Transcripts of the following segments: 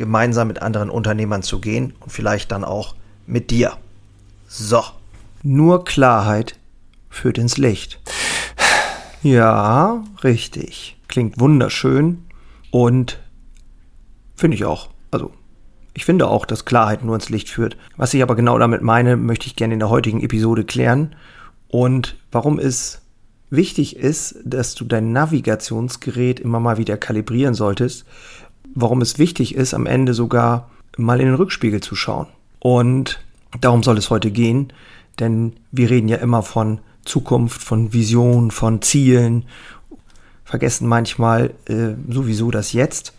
gemeinsam mit anderen Unternehmern zu gehen und vielleicht dann auch mit dir. So. Nur Klarheit führt ins Licht. Ja, richtig. Klingt wunderschön und finde ich auch. Also, ich finde auch, dass Klarheit nur ins Licht führt. Was ich aber genau damit meine, möchte ich gerne in der heutigen Episode klären. Und warum es wichtig ist, dass du dein Navigationsgerät immer mal wieder kalibrieren solltest warum es wichtig ist, am Ende sogar mal in den Rückspiegel zu schauen. Und darum soll es heute gehen, denn wir reden ja immer von Zukunft, von Vision, von Zielen, vergessen manchmal äh, sowieso das Jetzt,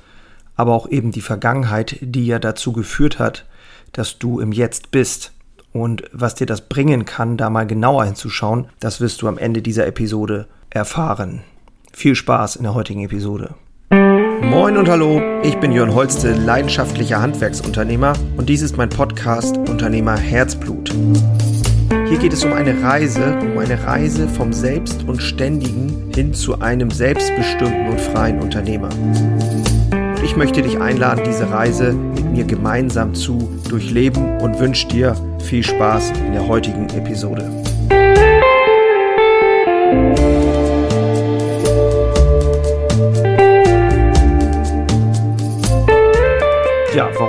aber auch eben die Vergangenheit, die ja dazu geführt hat, dass du im Jetzt bist. Und was dir das bringen kann, da mal genauer hinzuschauen, das wirst du am Ende dieser Episode erfahren. Viel Spaß in der heutigen Episode. Moin und hallo, ich bin Jörn Holste, leidenschaftlicher Handwerksunternehmer und dies ist mein Podcast Unternehmer Herzblut. Hier geht es um eine Reise, um eine Reise vom Selbst und Ständigen hin zu einem selbstbestimmten und freien Unternehmer. Und ich möchte dich einladen, diese Reise mit mir gemeinsam zu durchleben und wünsche dir viel Spaß in der heutigen Episode.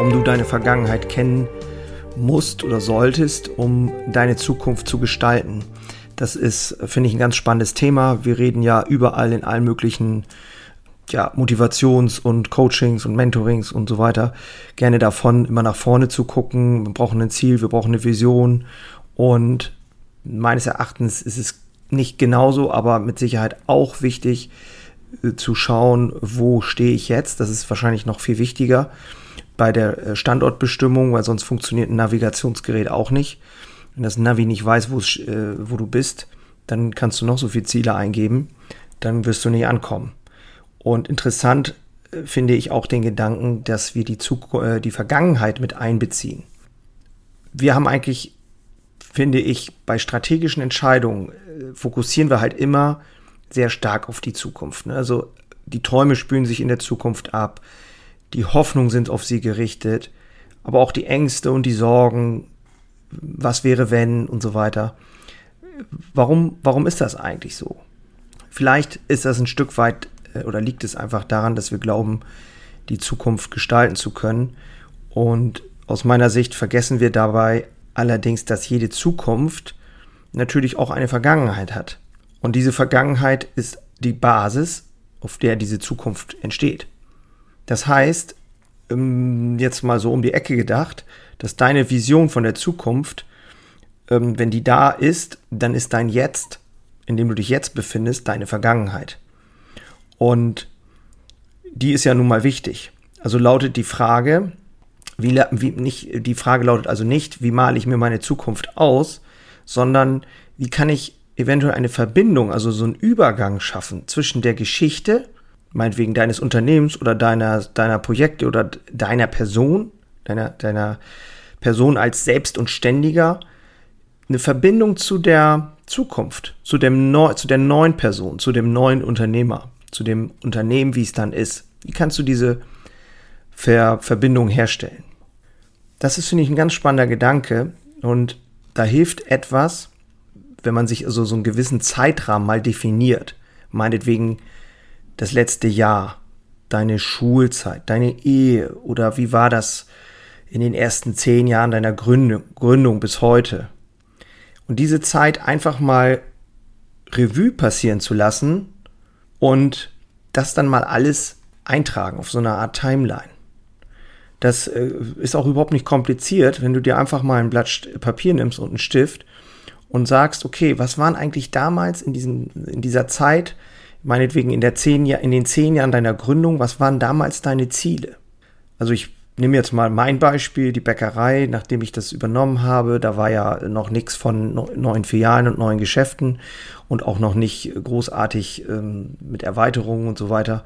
Warum du deine Vergangenheit kennen musst oder solltest, um deine Zukunft zu gestalten. Das ist, finde ich, ein ganz spannendes Thema. Wir reden ja überall in allen möglichen ja, Motivations- und Coachings und Mentorings und so weiter gerne davon, immer nach vorne zu gucken. Wir brauchen ein Ziel, wir brauchen eine Vision. Und meines Erachtens ist es nicht genauso, aber mit Sicherheit auch wichtig äh, zu schauen, wo stehe ich jetzt. Das ist wahrscheinlich noch viel wichtiger bei der äh, Standortbestimmung, weil sonst funktioniert ein Navigationsgerät auch nicht. Wenn das Navi nicht weiß, äh, wo du bist, dann kannst du noch so viele Ziele eingeben, dann wirst du nicht ankommen. Und interessant äh, finde ich auch den Gedanken, dass wir die, Zuk äh, die Vergangenheit mit einbeziehen. Wir haben eigentlich, finde ich, bei strategischen Entscheidungen äh, fokussieren wir halt immer sehr stark auf die Zukunft. Ne? Also die Träume spülen sich in der Zukunft ab die Hoffnung sind auf sie gerichtet, aber auch die Ängste und die Sorgen, was wäre wenn und so weiter. Warum, warum ist das eigentlich so? Vielleicht ist das ein Stück weit äh, oder liegt es einfach daran, dass wir glauben, die Zukunft gestalten zu können. Und aus meiner Sicht vergessen wir dabei allerdings, dass jede Zukunft natürlich auch eine Vergangenheit hat. Und diese Vergangenheit ist die Basis, auf der diese Zukunft entsteht. Das heißt, ähm, jetzt mal so um die Ecke gedacht, dass deine Vision von der Zukunft, ähm, wenn die da ist, dann ist dein Jetzt, in dem du dich jetzt befindest, deine Vergangenheit. Und die ist ja nun mal wichtig. Also lautet die Frage, wie, wie nicht, die Frage lautet also nicht, wie male ich mir meine Zukunft aus, sondern wie kann ich eventuell eine Verbindung, also so einen Übergang schaffen zwischen der Geschichte meinetwegen deines Unternehmens oder deiner, deiner Projekte oder deiner Person, deiner, deiner Person als selbst und ständiger, eine Verbindung zu der Zukunft, zu, dem Neu zu der neuen Person, zu dem neuen Unternehmer, zu dem Unternehmen, wie es dann ist. Wie kannst du diese Ver Verbindung herstellen? Das ist, finde ich, ein ganz spannender Gedanke und da hilft etwas, wenn man sich also so einen gewissen Zeitrahmen mal definiert. Meinetwegen das letzte Jahr, deine Schulzeit, deine Ehe oder wie war das in den ersten zehn Jahren deiner Gründung, Gründung bis heute? Und diese Zeit einfach mal Revue passieren zu lassen und das dann mal alles eintragen auf so einer Art Timeline. Das äh, ist auch überhaupt nicht kompliziert, wenn du dir einfach mal ein Blatt Papier nimmst und einen Stift und sagst, okay, was waren eigentlich damals in, diesen, in dieser Zeit meinetwegen in, der zehn in den zehn Jahren deiner Gründung, was waren damals deine Ziele? Also ich nehme jetzt mal mein Beispiel, die Bäckerei, nachdem ich das übernommen habe, da war ja noch nichts von neuen Filialen und neuen Geschäften und auch noch nicht großartig ähm, mit Erweiterungen und so weiter.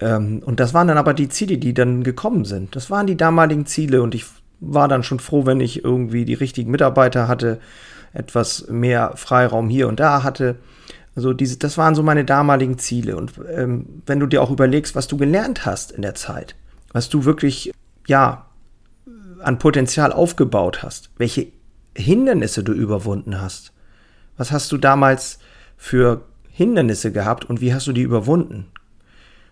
Ähm, und das waren dann aber die Ziele, die dann gekommen sind. Das waren die damaligen Ziele und ich war dann schon froh, wenn ich irgendwie die richtigen Mitarbeiter hatte, etwas mehr Freiraum hier und da hatte. Also diese, das waren so meine damaligen Ziele. Und ähm, wenn du dir auch überlegst, was du gelernt hast in der Zeit, was du wirklich, ja, an Potenzial aufgebaut hast, welche Hindernisse du überwunden hast. Was hast du damals für Hindernisse gehabt und wie hast du die überwunden?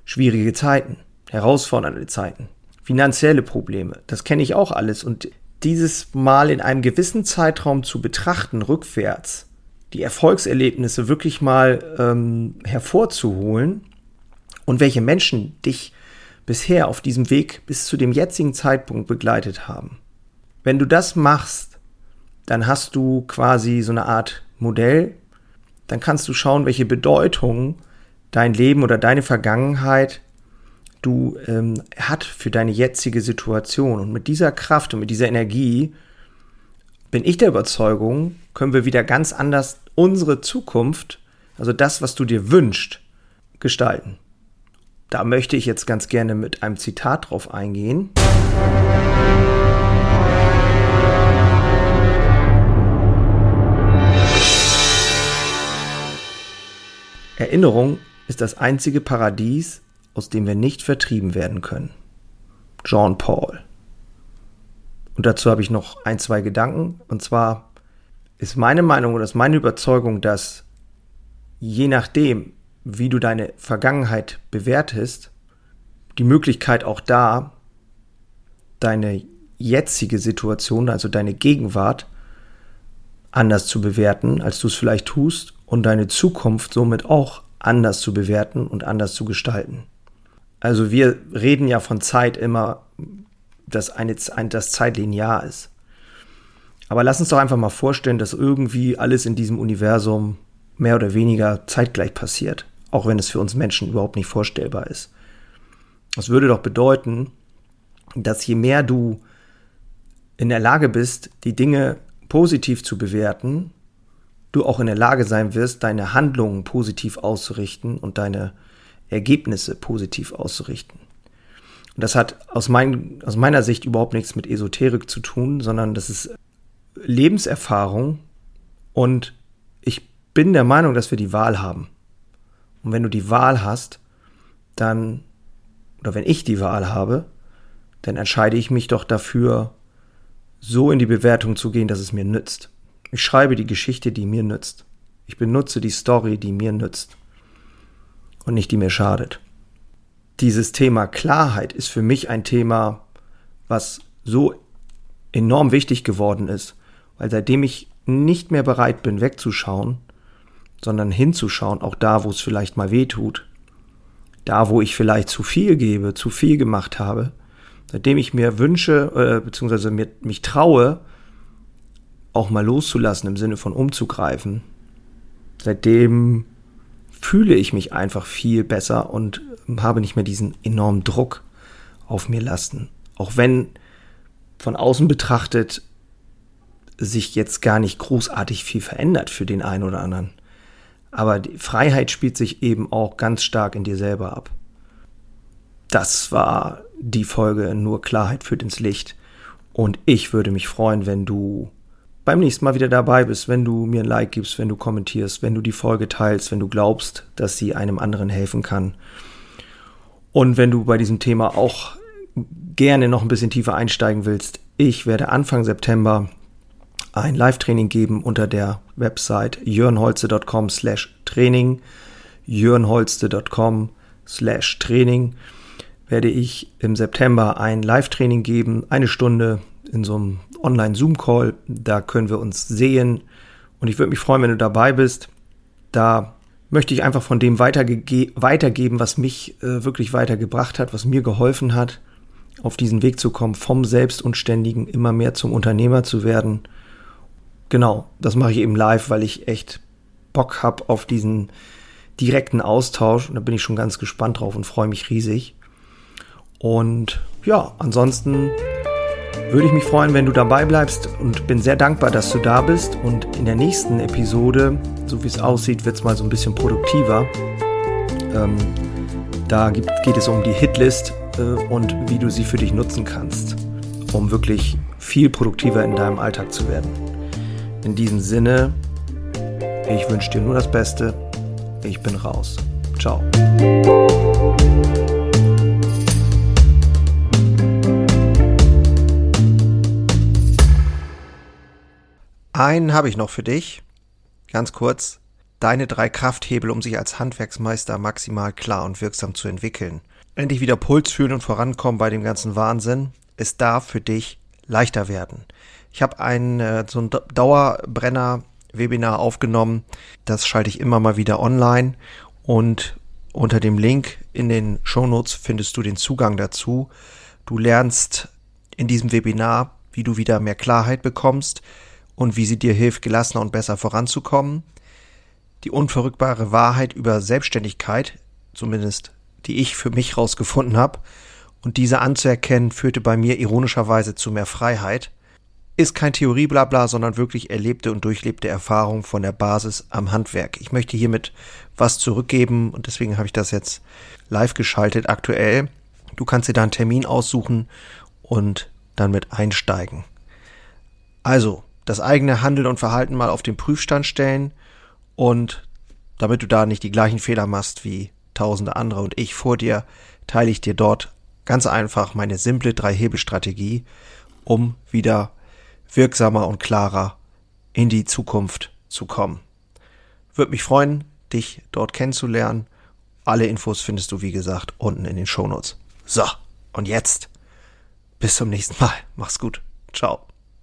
Schwierige Zeiten, herausfordernde Zeiten, finanzielle Probleme, das kenne ich auch alles. Und dieses Mal in einem gewissen Zeitraum zu betrachten, rückwärts, die Erfolgserlebnisse wirklich mal ähm, hervorzuholen und welche Menschen dich bisher auf diesem Weg bis zu dem jetzigen Zeitpunkt begleitet haben. Wenn du das machst, dann hast du quasi so eine Art Modell, dann kannst du schauen, welche Bedeutung dein Leben oder deine Vergangenheit du ähm, hat für deine jetzige Situation. Und mit dieser Kraft und mit dieser Energie bin ich der Überzeugung, können wir wieder ganz anders unsere Zukunft, also das, was du dir wünschst, gestalten. Da möchte ich jetzt ganz gerne mit einem Zitat drauf eingehen. Erinnerung ist das einzige Paradies, aus dem wir nicht vertrieben werden können. John Paul. Und dazu habe ich noch ein, zwei Gedanken. Und zwar ist meine Meinung oder ist meine Überzeugung, dass je nachdem, wie du deine Vergangenheit bewertest, die Möglichkeit auch da, deine jetzige Situation, also deine Gegenwart, anders zu bewerten, als du es vielleicht tust und deine Zukunft somit auch anders zu bewerten und anders zu gestalten. Also wir reden ja von Zeit immer, dass eine, ein, das Zeit linear ist. Aber lass uns doch einfach mal vorstellen, dass irgendwie alles in diesem Universum mehr oder weniger zeitgleich passiert, auch wenn es für uns Menschen überhaupt nicht vorstellbar ist. Das würde doch bedeuten, dass je mehr du in der Lage bist, die Dinge positiv zu bewerten, du auch in der Lage sein wirst, deine Handlungen positiv auszurichten und deine Ergebnisse positiv auszurichten. Und das hat aus, mein, aus meiner Sicht überhaupt nichts mit Esoterik zu tun, sondern das ist Lebenserfahrung und ich bin der Meinung, dass wir die Wahl haben. Und wenn du die Wahl hast, dann, oder wenn ich die Wahl habe, dann entscheide ich mich doch dafür, so in die Bewertung zu gehen, dass es mir nützt. Ich schreibe die Geschichte, die mir nützt. Ich benutze die Story, die mir nützt. Und nicht die mir schadet. Dieses Thema Klarheit ist für mich ein Thema, was so enorm wichtig geworden ist, weil seitdem ich nicht mehr bereit bin, wegzuschauen, sondern hinzuschauen, auch da, wo es vielleicht mal weh tut, da, wo ich vielleicht zu viel gebe, zu viel gemacht habe, seitdem ich mir wünsche, äh, beziehungsweise mir, mich traue, auch mal loszulassen im Sinne von umzugreifen, seitdem fühle ich mich einfach viel besser und habe nicht mehr diesen enormen Druck auf mir lassen. Auch wenn von außen betrachtet sich jetzt gar nicht großartig viel verändert für den einen oder anderen. Aber die Freiheit spielt sich eben auch ganz stark in dir selber ab. Das war die Folge Nur Klarheit führt ins Licht. Und ich würde mich freuen, wenn du beim nächsten Mal wieder dabei bist, wenn du mir ein Like gibst, wenn du kommentierst, wenn du die Folge teilst, wenn du glaubst, dass sie einem anderen helfen kann. Und wenn du bei diesem Thema auch gerne noch ein bisschen tiefer einsteigen willst, ich werde Anfang September ein Live-Training geben unter der Website jörnholze.com slash Training. jörnholze.com slash Training werde ich im September ein Live-Training geben, eine Stunde in so einem Online-Zoom-Call. Da können wir uns sehen. Und ich würde mich freuen, wenn du dabei bist. Da möchte ich einfach von dem weiterge weitergeben, was mich äh, wirklich weitergebracht hat, was mir geholfen hat, auf diesen Weg zu kommen, vom Selbstunständigen immer mehr zum Unternehmer zu werden. Genau, das mache ich eben live, weil ich echt Bock habe auf diesen direkten Austausch. Und da bin ich schon ganz gespannt drauf und freue mich riesig. Und ja, ansonsten würde ich mich freuen, wenn du dabei bleibst und bin sehr dankbar, dass du da bist. Und in der nächsten Episode, so wie es aussieht, wird es mal so ein bisschen produktiver. Ähm, da gibt, geht es um die Hitlist äh, und wie du sie für dich nutzen kannst, um wirklich viel produktiver in deinem Alltag zu werden. In diesem Sinne, ich wünsche dir nur das Beste. Ich bin raus. Ciao. Einen habe ich noch für dich. Ganz kurz. Deine drei Krafthebel, um sich als Handwerksmeister maximal klar und wirksam zu entwickeln. Endlich wieder Puls fühlen und vorankommen bei dem ganzen Wahnsinn. Es darf für dich leichter werden. Ich habe ein äh, so ein Dauerbrenner-Webinar aufgenommen. Das schalte ich immer mal wieder online und unter dem Link in den Shownotes findest du den Zugang dazu. Du lernst in diesem Webinar, wie du wieder mehr Klarheit bekommst, und wie sie dir hilft, gelassener und besser voranzukommen. Die unverrückbare Wahrheit über Selbstständigkeit, zumindest die ich für mich rausgefunden habe, und diese anzuerkennen, führte bei mir ironischerweise zu mehr Freiheit. Ist kein Theorieblabla, sondern wirklich erlebte und durchlebte Erfahrung von der Basis am Handwerk. Ich möchte hiermit was zurückgeben und deswegen habe ich das jetzt live geschaltet aktuell. Du kannst dir da einen Termin aussuchen und dann mit einsteigen. Also, das eigene Handeln und Verhalten mal auf den Prüfstand stellen und damit du da nicht die gleichen Fehler machst wie tausende andere und ich vor dir, teile ich dir dort ganz einfach meine simple Drei-Hebel-Strategie, um wieder wirksamer und klarer in die Zukunft zu kommen. Würde mich freuen, dich dort kennenzulernen. Alle Infos findest du, wie gesagt, unten in den Shownotes. So, und jetzt bis zum nächsten Mal. Mach's gut. Ciao.